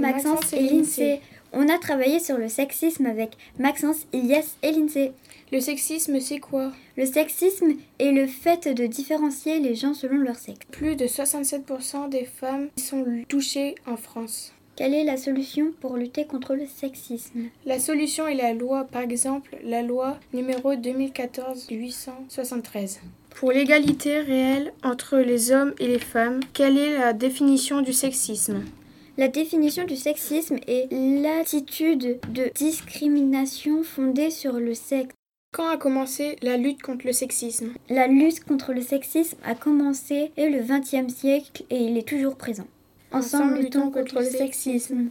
Maxence et l'INSEE. On a travaillé sur le sexisme avec Maxence, Ilias et l'INSEE. Le sexisme, c'est quoi? Le sexisme est le fait de différencier les gens selon leur sexe. Plus de 67% des femmes sont touchées en France. Quelle est la solution pour lutter contre le sexisme? La solution est la loi, par exemple la loi numéro 2014-873. Pour l'égalité réelle entre les hommes et les femmes, quelle est la définition du sexisme? La définition du sexisme est l'attitude de discrimination fondée sur le sexe. Quand a commencé la lutte contre le sexisme? La lutte contre le sexisme a commencé le XXe siècle et il est toujours présent. Ensemble, luttons contre le sexisme.